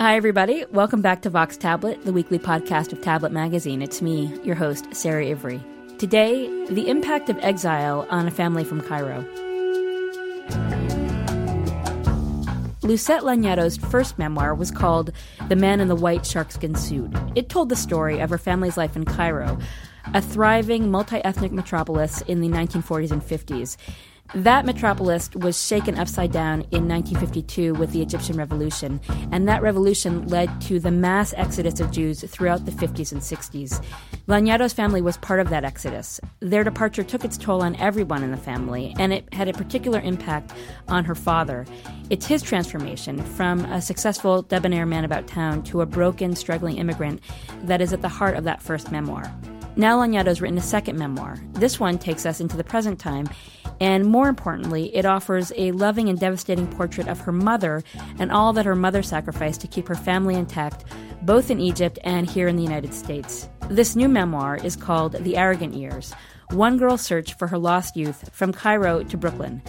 Hi, everybody. Welcome back to Vox Tablet, the weekly podcast of Tablet Magazine. It's me, your host, Sarah Ivry. Today, the impact of exile on a family from Cairo. Lucette Lagnado's first memoir was called The Man in the White Sharkskin Suit. It told the story of her family's life in Cairo, a thriving multi ethnic metropolis in the 1940s and 50s. That metropolis was shaken upside down in 1952 with the Egyptian Revolution, and that revolution led to the mass exodus of Jews throughout the 50s and 60s. Lagnado's family was part of that exodus. Their departure took its toll on everyone in the family, and it had a particular impact on her father. It's his transformation from a successful debonair man about town to a broken, struggling immigrant that is at the heart of that first memoir. Now Lagnado has written a second memoir. This one takes us into the present time and more importantly, it offers a loving and devastating portrait of her mother and all that her mother sacrificed to keep her family intact, both in Egypt and here in the United States. This new memoir is called The Arrogant Years One Girl's Search for Her Lost Youth from Cairo to Brooklyn.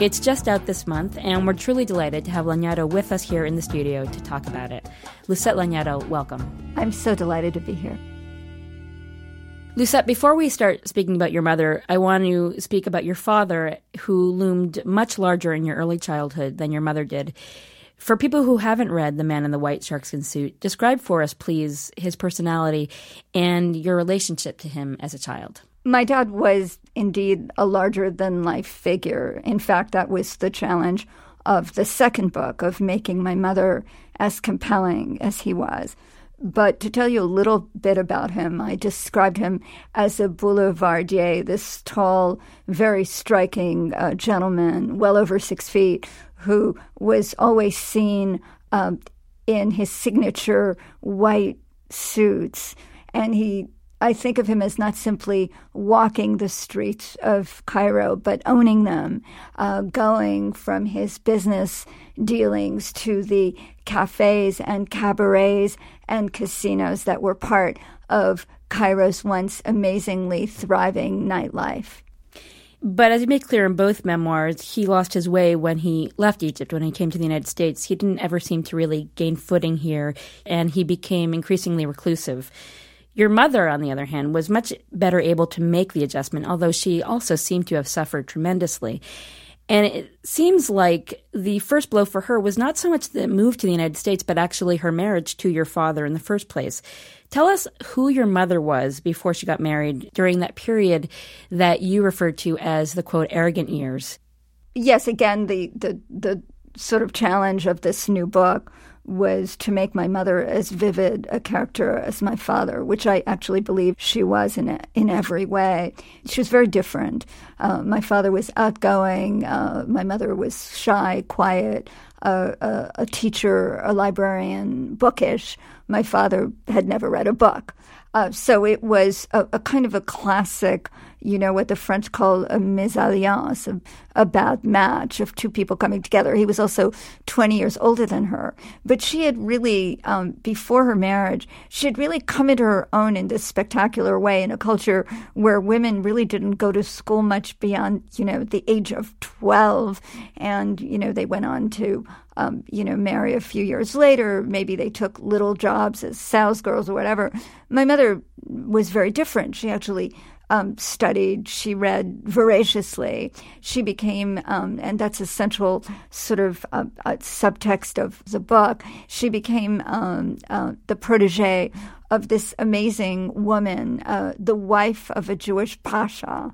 It's just out this month, and we're truly delighted to have Lagnado with us here in the studio to talk about it. Lucette Lagnado, welcome. I'm so delighted to be here. Lucette, before we start speaking about your mother, I want to speak about your father, who loomed much larger in your early childhood than your mother did. For people who haven't read The Man in the White Sharkskin Suit, describe for us, please, his personality and your relationship to him as a child. My dad was indeed a larger than life figure. In fact, that was the challenge of the second book, of making my mother as compelling as he was. But to tell you a little bit about him, I described him as a boulevardier, this tall, very striking uh, gentleman, well over six feet, who was always seen um, in his signature white suits. And he I think of him as not simply walking the streets of Cairo, but owning them, uh, going from his business dealings to the cafes and cabarets and casinos that were part of Cairo's once amazingly thriving nightlife. But as you make clear in both memoirs, he lost his way when he left Egypt, when he came to the United States. He didn't ever seem to really gain footing here, and he became increasingly reclusive. Your mother, on the other hand, was much better able to make the adjustment, although she also seemed to have suffered tremendously. And it seems like the first blow for her was not so much the move to the United States, but actually her marriage to your father in the first place. Tell us who your mother was before she got married during that period that you referred to as the quote arrogant years. Yes, again, the, the, the sort of challenge of this new book was to make my mother as vivid a character as my father, which I actually believe she was in in every way. She was very different. Uh, my father was outgoing. Uh, my mother was shy, quiet, uh, a, a teacher, a librarian, bookish. My father had never read a book. Uh, so it was a, a, kind of a classic, you know, what the French call a mésalliance, a, a bad match of two people coming together. He was also 20 years older than her. But she had really, um, before her marriage, she had really come into her own in this spectacular way in a culture where women really didn't go to school much beyond, you know, the age of 12. And, you know, they went on to um, you know, marry a few years later. Maybe they took little jobs as salesgirls or whatever. My mother was very different. She actually um, studied, she read voraciously. She became, um, and that's a central sort of uh, uh, subtext of the book, she became um, uh, the protege of this amazing woman, uh, the wife of a Jewish pasha.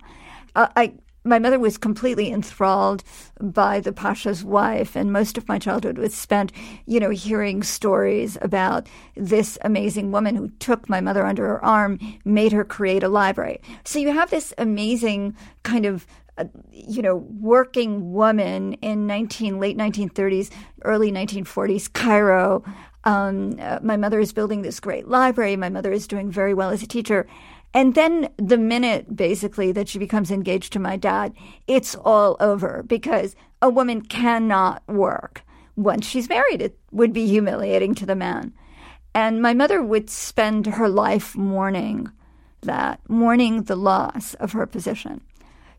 Uh, I, my mother was completely enthralled by the Pasha's wife, and most of my childhood was spent, you know, hearing stories about this amazing woman who took my mother under her arm, made her create a library. So you have this amazing kind of uh, you know, working woman in 19 late 1930s, early 1940s Cairo. Um, uh, my mother is building this great library. My mother is doing very well as a teacher. And then the minute basically that she becomes engaged to my dad, it's all over because a woman cannot work. Once she's married, it would be humiliating to the man. And my mother would spend her life mourning that, mourning the loss of her position.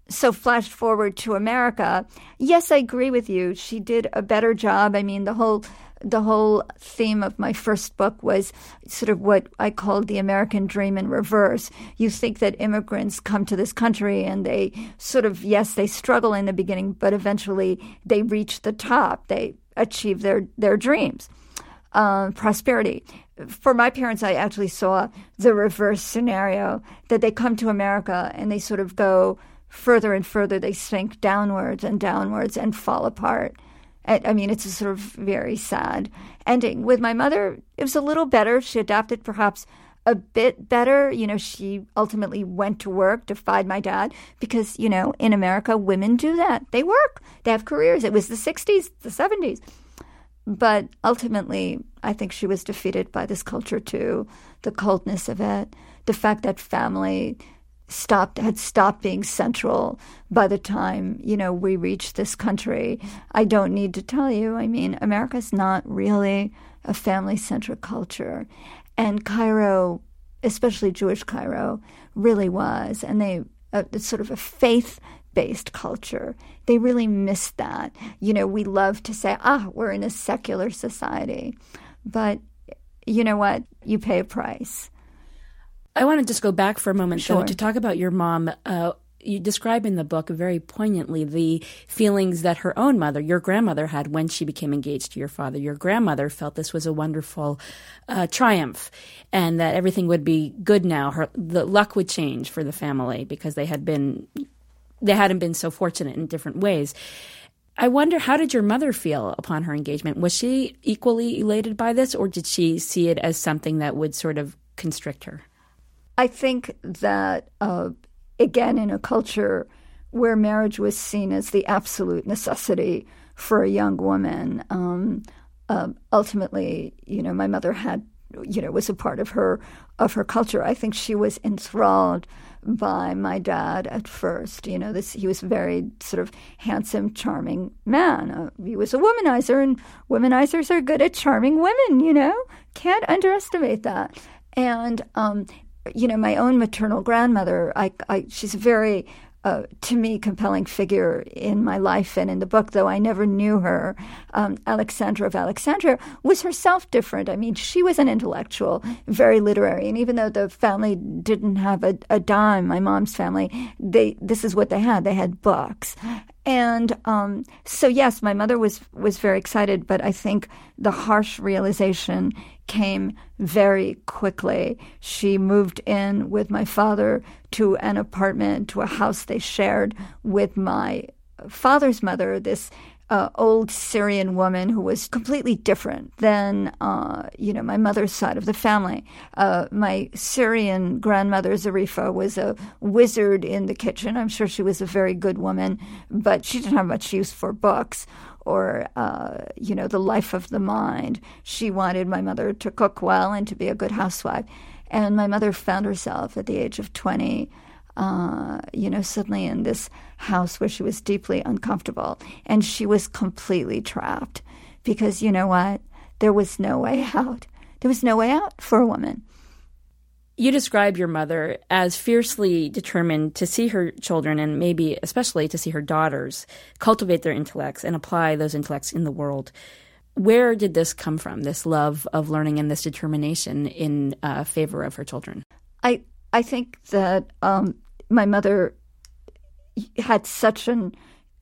So, flash forward to America. Yes, I agree with you. She did a better job. I mean, the whole the whole theme of my first book was sort of what I called the American dream in reverse. You think that immigrants come to this country and they sort of, yes, they struggle in the beginning, but eventually they reach the top. They achieve their, their dreams, uh, prosperity. For my parents, I actually saw the reverse scenario that they come to America and they sort of go further and further, they sink downwards and downwards and fall apart I mean, it's a sort of very sad ending. With my mother, it was a little better. She adapted perhaps a bit better. You know, she ultimately went to work, defied my dad, because, you know, in America, women do that. They work, they have careers. It was the 60s, the 70s. But ultimately, I think she was defeated by this culture too, the coldness of it, the fact that family stopped had stopped being central by the time you know we reached this country. I don't need to tell you. I mean, America's not really a family centric culture, and Cairo, especially Jewish Cairo, really was. And they uh, it's sort of a faith based culture. They really missed that. You know, we love to say, ah, we're in a secular society, but you know what? You pay a price. I want to just go back for a moment, sure. though, to talk about your mom. Uh, you describe in the book very poignantly the feelings that her own mother, your grandmother, had when she became engaged to your father. Your grandmother felt this was a wonderful uh, triumph, and that everything would be good now. Her the luck would change for the family because they had been they hadn't been so fortunate in different ways. I wonder how did your mother feel upon her engagement? Was she equally elated by this, or did she see it as something that would sort of constrict her? I think that, uh, again, in a culture where marriage was seen as the absolute necessity for a young woman, um, uh, ultimately, you know, my mother had, you know, was a part of her of her culture. I think she was enthralled by my dad at first. You know, this he was a very sort of handsome, charming man. Uh, he was a womanizer, and womanizers are good at charming women. You know, can't underestimate that. And um, you know, my own maternal grandmother, I, I she's a very uh, to me, compelling figure in my life and in the book, though I never knew her. Um, Alexandra of Alexandria was herself different. I mean, she was an intellectual, very literary, and even though the family didn't have a, a dime, my mom's family, they this is what they had. They had books, and um, so yes, my mother was was very excited, but I think the harsh realization came very quickly. She moved in with my father to an apartment, to a house they shared with my father's mother, this uh, old Syrian woman who was completely different than, uh, you know, my mother's side of the family. Uh, my Syrian grandmother, Zarifa, was a wizard in the kitchen. I'm sure she was a very good woman, but she didn't have much use for books or uh, you know the life of the mind. She wanted my mother to cook well and to be a good housewife, and my mother found herself at the age of twenty. Uh, you know, suddenly in this house where she was deeply uncomfortable, and she was completely trapped because you know what? There was no way out. There was no way out for a woman. You describe your mother as fiercely determined to see her children and maybe especially to see her daughters cultivate their intellects and apply those intellects in the world. Where did this come from, this love of learning and this determination in uh, favor of her children? I, I think that um, my mother had such an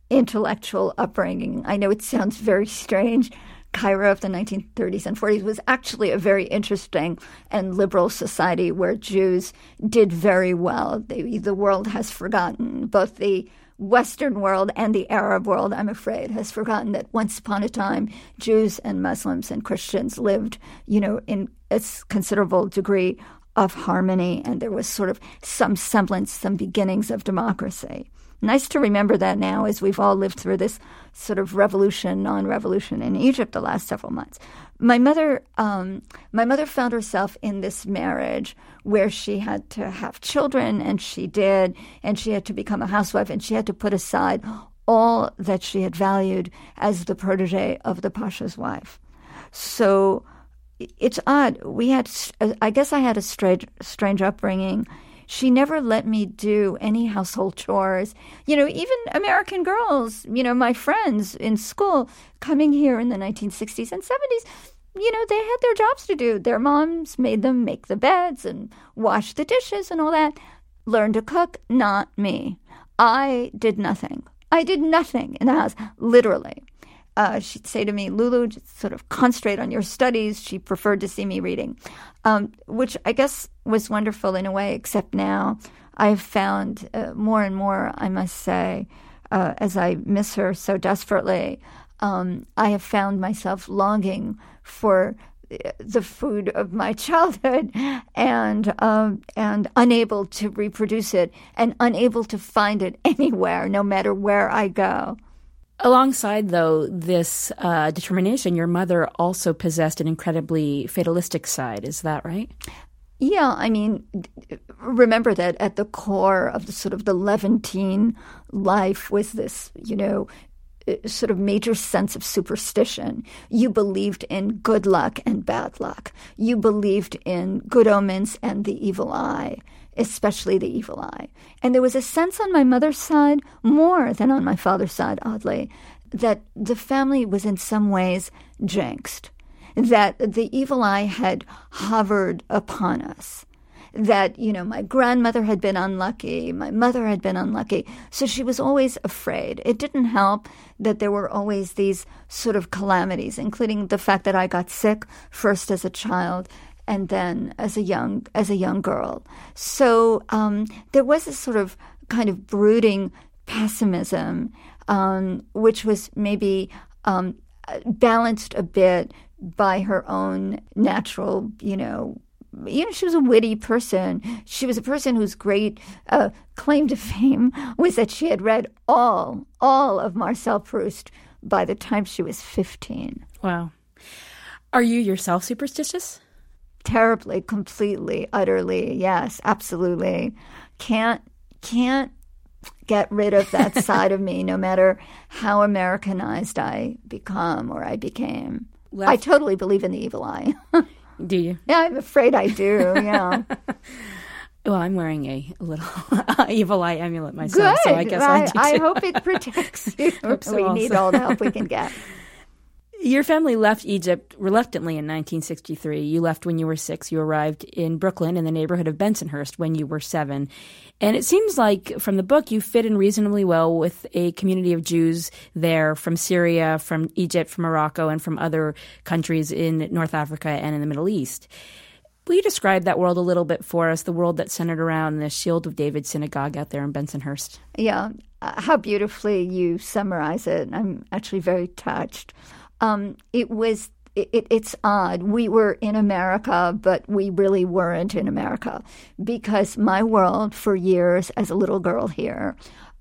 intellectual upbringing. I know it sounds very strange, Cairo of the 1930s and 40s was actually a very interesting and liberal society where Jews did very well. The world has forgotten, both the Western world and the Arab world, I'm afraid, has forgotten that once upon a time Jews and Muslims and Christians lived, you know, in a considerable degree of harmony, and there was sort of some semblance, some beginnings of democracy. Nice to remember that now as we've all lived through this sort of revolution, non-revolution in Egypt the last several months. My mother, um, my mother found herself in this marriage where she had to have children, and she did, and she had to become a housewife, and she had to put aside all that she had valued as the protege of the pasha's wife. So it's odd. We had, I guess, I had a strange, strange upbringing She never let me do any household chores. You know, even American girls, you know, my friends in school coming here in the 1960s and 70s, you know, they had their jobs to do. Their moms made them make the beds and wash the dishes and all that. Learn to cook, not me. I did nothing. I did nothing in the house, literally. Uh, she'd say to me, Lulu, just sort of concentrate on your studies. She preferred to see me reading, um, which I guess was wonderful in a way, except now I've found uh, more and more, I must say, uh, as I miss her so desperately, um, I have found myself longing for uh, the food of my childhood and um, and unable to reproduce it and unable to find it anywhere, no matter where I go. Alongside, though, this uh, determination, your mother also possessed an incredibly fatalistic side. Is that right? Yeah, I mean, remember that at the core of the sort of the Levantine life was this, you know, uh, sort of major sense of superstition. You believed in good luck and bad luck. You believed in good omens and the evil eye especially the evil eye. And there was a sense on my mother's side, more than on my father's side, oddly, that the family was in some ways jinxed, that the evil eye had hovered upon us. That, you know, my grandmother had been unlucky, my mother had been unlucky. So she was always afraid. It didn't help that there were always these sort of calamities, including the fact that I got sick first as a child and then as a young as a young girl. So um, there was a sort of kind of brooding pessimism, um, which was maybe um, balanced a bit by her own natural, you know. You know, she was a witty person. She was a person whose great uh, claim to fame was that she had read all, all of Marcel Proust by the time she was 15. Wow. Are you yourself superstitious? Terribly, completely, utterly. Yes, absolutely. Can't can't get rid of that side of me, no matter how Americanized I become or I became. Left. I totally believe in the evil eye. do you? Yeah, I'm afraid I do. Yeah. well, I'm wearing a little evil eye amulet myself, Good. so I guess I, I do. Too. I hope it protects you. so we also. need all the help we can get. Your family left Egypt reluctantly in 1963. You left when you were six. You arrived in Brooklyn in the neighborhood of Bensonhurst when you were seven. And it seems like from the book you fit in reasonably well with a community of Jews there from Syria, from Egypt, from Morocco, and from other countries in North Africa and in the Middle East. Will you describe that world a little bit for us, the world that centered around the Shield of David synagogue out there in Bensonhurst? Yeah, uh, how beautifully you summarize it. I'm actually very touched um, it was it, it's odd. We were in America, but we really weren't in America because my world for years as a little girl here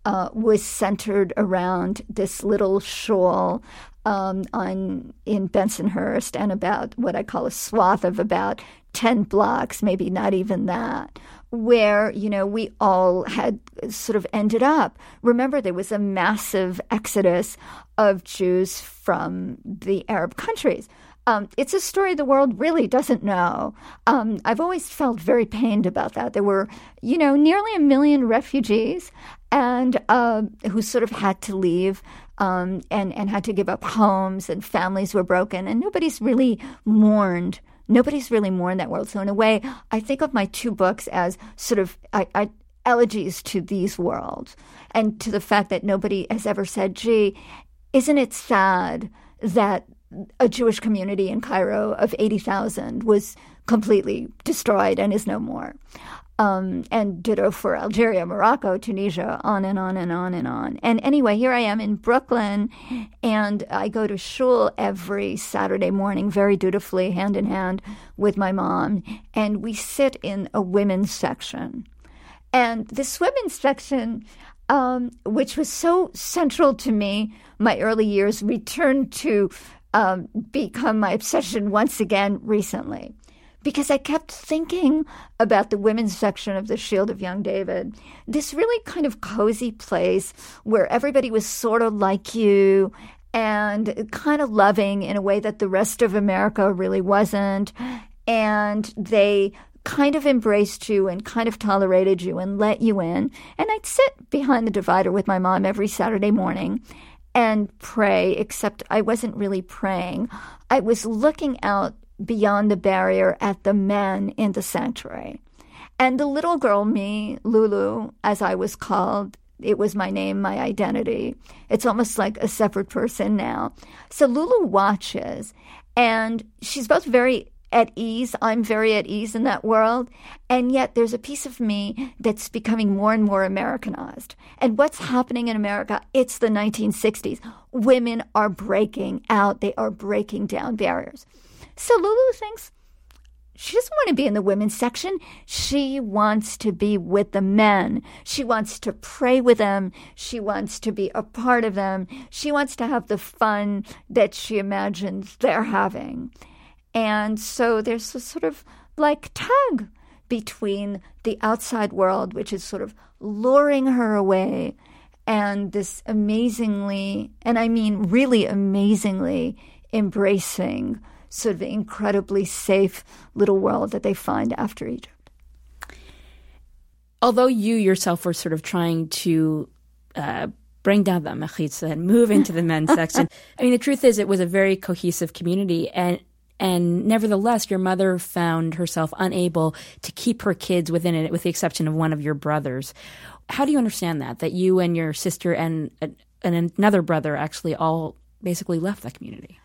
uh, was centered around this little shul um, on in Bensonhurst and about what I call a swath of about 10 blocks, maybe not even that, where, you know, we all had sort of ended up. Remember, there was a massive exodus of Jews from the Arab countries. Um, it's a story the world really doesn't know. Um, I've always felt very pained about that. There were, you know, nearly a million refugees and uh, who sort of had to leave um, and and had to give up homes and families were broken and nobody's really mourned nobody's really more in that world. So in a way, I think of my two books as sort of I, I, elegies to these worlds and to the fact that nobody has ever said, "Gee, isn't it sad that a Jewish community in Cairo of eighty thousand was completely destroyed and is no more?" Um, and ditto for Algeria, Morocco, Tunisia, on and on and on and on. And anyway, here I am in Brooklyn, and I go to shul every Saturday morning, very dutifully, hand in hand with my mom, and we sit in a women's section. And this women's section, um, which was so central to me, my early years, returned to um, become my obsession once again recently because I kept thinking about the women's section of the Shield of Young David. This really kind of cozy place where everybody was sort of like you and kind of loving in a way that the rest of America really wasn't. And they kind of embraced you and kind of tolerated you and let you in. And I'd sit behind the divider with my mom every Saturday morning and pray, except I wasn't really praying. I was looking out beyond the barrier at the men in the sanctuary. And the little girl, me, Lulu, as I was called, it was my name, my identity. It's almost like a separate person now. So Lulu watches, and she's both very at ease. I'm very at ease in that world. And yet there's a piece of me that's becoming more and more Americanized. And what's happening in America? It's the 1960s. Women are breaking out, they are breaking down barriers. So Lulu thinks she doesn't want to be in the women's section. She wants to be with the men. She wants to pray with them. She wants to be a part of them. She wants to have the fun that she imagines they're having. And so there's a sort of like tug between the outside world, which is sort of luring her away, and this amazingly, and I mean really amazingly, embracing sort of incredibly safe little world that they find after Egypt. Although you yourself were sort of trying to uh, bring down the mechitza and move into the men's section, I mean, the truth is it was a very cohesive community. And and nevertheless, your mother found herself unable to keep her kids within it, with the exception of one of your brothers. How do you understand that? That you and your sister and, and another brother actually all basically left that community?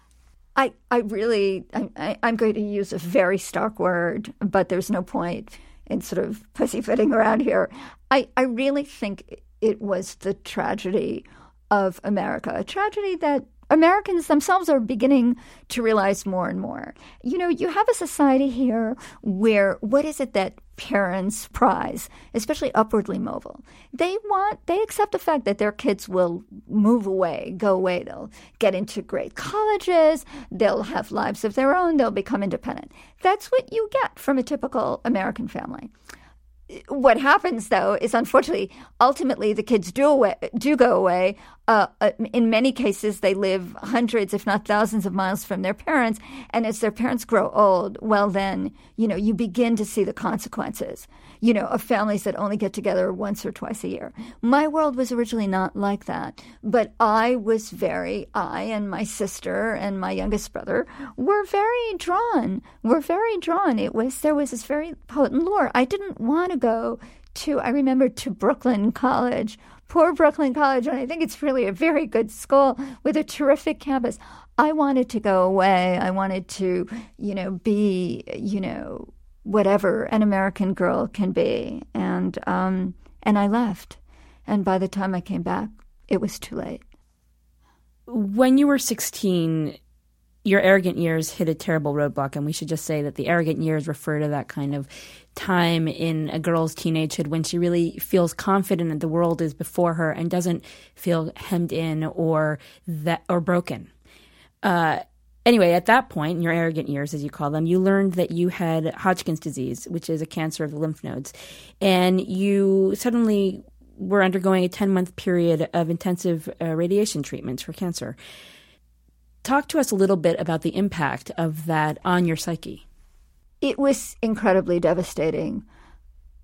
I, I really, I, I'm going to use a very stark word, but there's no point in sort of pussyfooting around here. I, I really think it was the tragedy of America, a tragedy that Americans themselves are beginning to realize more and more. You know, you have a society here where what is it that parents prize, especially upwardly mobile? They want, they accept the fact that their kids will move away, go away. They'll get into great colleges, they'll have lives of their own, they'll become independent. That's what you get from a typical American family what happens though is unfortunately ultimately the kids do away, do go away. Uh, uh, in many cases they live hundreds if not thousands of miles from their parents. And as their parents grow old well then you know you begin to see the consequences you know of families that only get together once or twice a year my world was originally not like that but i was very i and my sister and my youngest brother were very drawn were very drawn it was there was this very potent lure i didn't want to go to, I remember, to Brooklyn College. Poor Brooklyn College, and I think it's really a very good school with a terrific campus. I wanted to go away. I wanted to, you know, be, you know, whatever an American girl can be. And um, and I left. And by the time I came back, it was too late. When you were 16, your arrogant years hit a terrible roadblock. And we should just say that the arrogant years refer to that kind of time in a girl's teenagehood when she really feels confident that the world is before her and doesn't feel hemmed in or that or broken. Uh, anyway, at that point, in your arrogant years, as you call them, you learned that you had Hodgkin's disease, which is a cancer of the lymph nodes, and you suddenly were undergoing a 10 month period of intensive uh, radiation treatments for cancer. Talk to us a little bit about the impact of that on your psyche. It was incredibly devastating.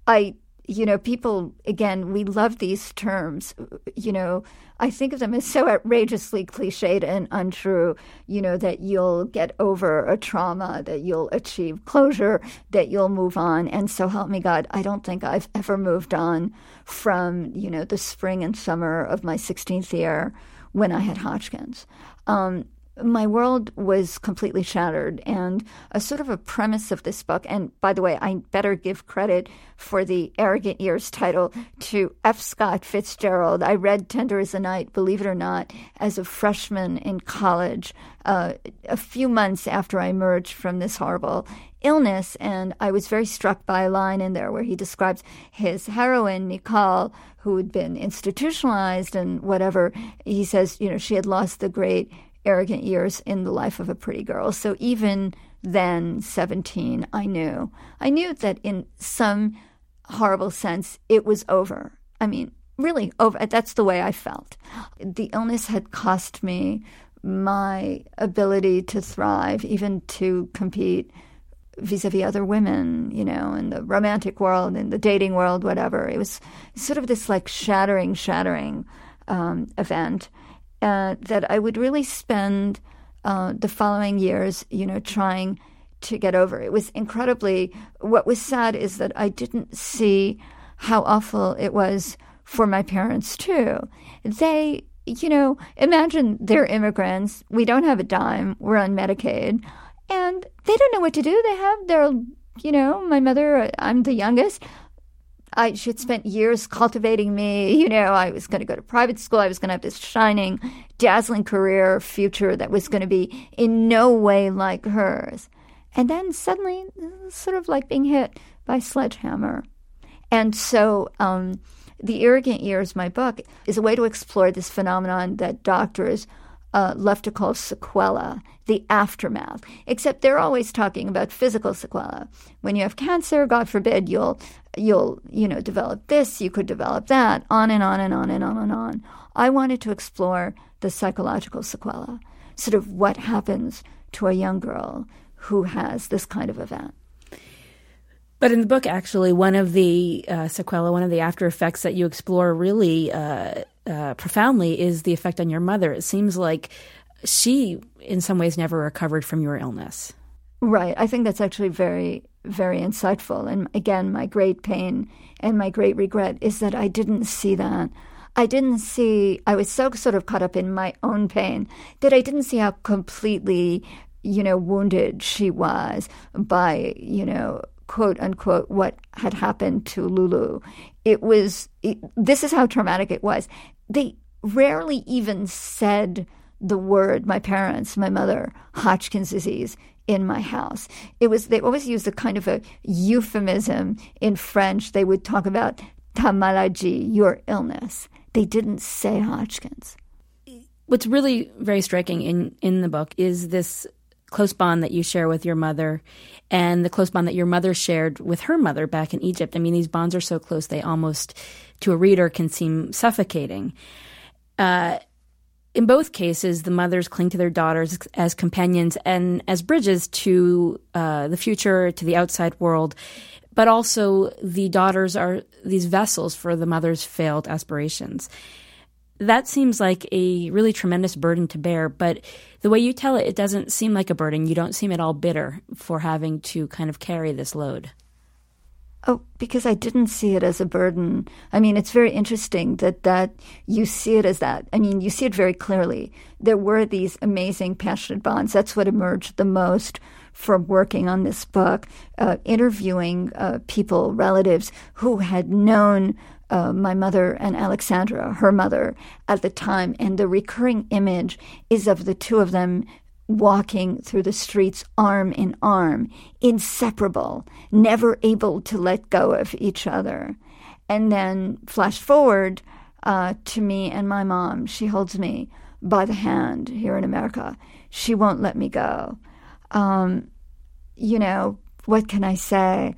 I, you know, people, again, we love these terms. You know, I think of them as so outrageously cliched and untrue, you know, that you'll get over a trauma, that you'll achieve closure, that you'll move on. And so help me God, I don't think I've ever moved on from, you know, the spring and summer of my 16th year when I had Hodgkin's. Um, my world was completely shattered. And a sort of a premise of this book, and by the way, I better give credit for the Arrogant Years title to F. Scott Fitzgerald. I read Tender Is the Night, believe it or not, as a freshman in college, uh, a few months after I emerged from this horrible illness. And I was very struck by a line in there where he describes his heroine, Nicole, who had been institutionalized and whatever. He says, you know, she had lost the great arrogant years in the life of a pretty girl. So even then, 17, I knew. I knew that in some horrible sense, it was over. I mean, really over. That's the way I felt. The illness had cost me my ability to thrive, even to compete vis-a-vis other women, you know, in the romantic world, in the dating world, whatever. It was sort of this like shattering, shattering um, event uh, that I would really spend uh, the following years, you know, trying to get over. It was incredibly. What was sad is that I didn't see how awful it was for my parents too. They, you know, imagine they're immigrants. We don't have a dime. We're on Medicaid and they don't know what to do. They have their, you know, my mother, I'm the youngest. I she had spent years cultivating me. You know, I was going to go to private school. I was going to have this shining, dazzling career future that was going to be in no way like hers. And then suddenly, sort of like being hit by a sledgehammer. And so, um, The Arrogant Years, my book, is a way to explore this phenomenon that doctors uh, love to call sequela, the aftermath. Except they're always talking about physical sequela. When you have cancer, God forbid, you'll you'll you know develop this, you could develop that, on and on and on and on and on. I wanted to explore the psychological sequela, sort of what happens to a young girl who has this kind of event. But in the book, actually, one of the uh, sequela, one of the after effects that you explore really uh, uh, profoundly is the effect on your mother. It seems like she, in some ways, never recovered from your illness. Right. I think that's actually very, very insightful. And again, my great pain and my great regret is that I didn't see that. I didn't see, I was so sort of caught up in my own pain that I didn't see how completely, you know, wounded she was by, you know, quote unquote what had happened to Lulu. It was it, this is how traumatic it was. They rarely even said the word my parents, my mother, Hodgkin's disease in my house. It was they always used a kind of a euphemism in French. They would talk about ta maladie, your illness. They didn't say Hodgkin's. What's really very striking in in the book is this close bond that you share with your mother and the close bond that your mother shared with her mother back in Egypt. I mean, these bonds are so close they almost, to a reader, can seem suffocating. Uh, in both cases, the mothers cling to their daughters as companions and as bridges to uh, the future, to the outside world. But also, the daughters are these vessels for the mother's failed aspirations that seems like a really tremendous burden to bear. But the way you tell it, it doesn't seem like a burden. You don't seem at all bitter for having to kind of carry this load. Oh, because I didn't see it as a burden. I mean, it's very interesting that that you see it as that. I mean, you see it very clearly. There were these amazing passionate bonds. That's what emerged the most from working on this book, uh, interviewing uh, people, relatives who had known uh, my mother and Alexandra, her mother, at the time, and the recurring image is of the two of them walking through the streets arm in arm, inseparable, never able to let go of each other. And then flash forward uh, to me and my mom. She holds me by the hand here in America. She won't let me go. Um, you know, what can I say?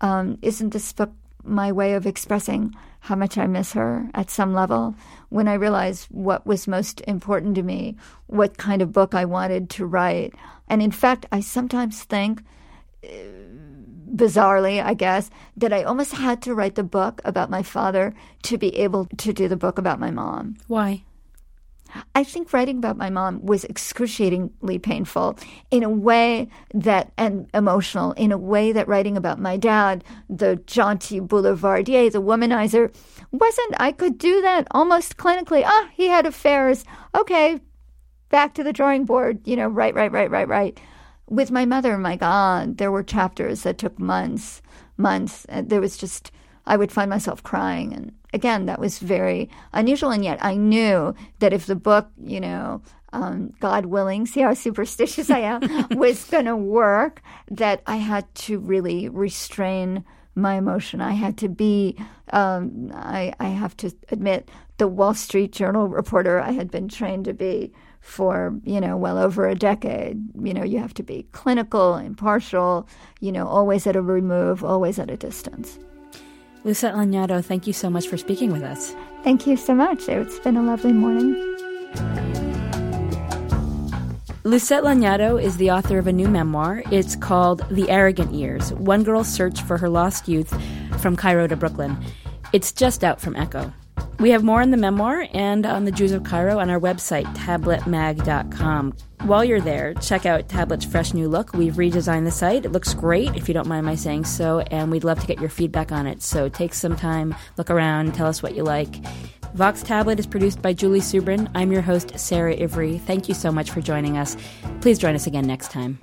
Um, isn't this book my way of expressing how much I miss her at some level. When I realized what was most important to me, what kind of book I wanted to write. And in fact, I sometimes think, uh, bizarrely, I guess, that I almost had to write the book about my father to be able to do the book about my mom. Why? I think writing about my mom was excruciatingly painful in a way that, and emotional, in a way that writing about my dad, the jaunty boulevardier, the womanizer, wasn't. I could do that almost clinically. Ah, he had affairs. Okay, back to the drawing board. You know, right, right, right, right, right. With my mother, my God, there were chapters that took months, months. There was just, I would find myself crying and again, that was very unusual. And yet I knew that if the book, you know, um, God willing, see how superstitious I am, was going to work, that I had to really restrain my emotion. I had to be, um, I, I have to admit, the Wall Street Journal reporter I had been trained to be for, you know, well over a decade. You know, you have to be clinical, impartial, you know, always at a remove, always at a distance. Lucette Lagnado, thank you so much for speaking with us. Thank you so much. It's been a lovely morning. Lucette Lagnado is the author of a new memoir. It's called The Arrogant Years One Girl's Search for Her Lost Youth from Cairo to Brooklyn. It's just out from Ecco. We have more on the memoir and on the Jews of Cairo on our website, tabletmag.com. While you're there, check out Tablet's fresh new look. We've redesigned the site. It looks great, if you don't mind my saying so, and we'd love to get your feedback on it. So take some time, look around, tell us what you like. Vox Tablet is produced by Julie Subrin. I'm your host, Sarah Ivry. Thank you so much for joining us. Please join us again next time.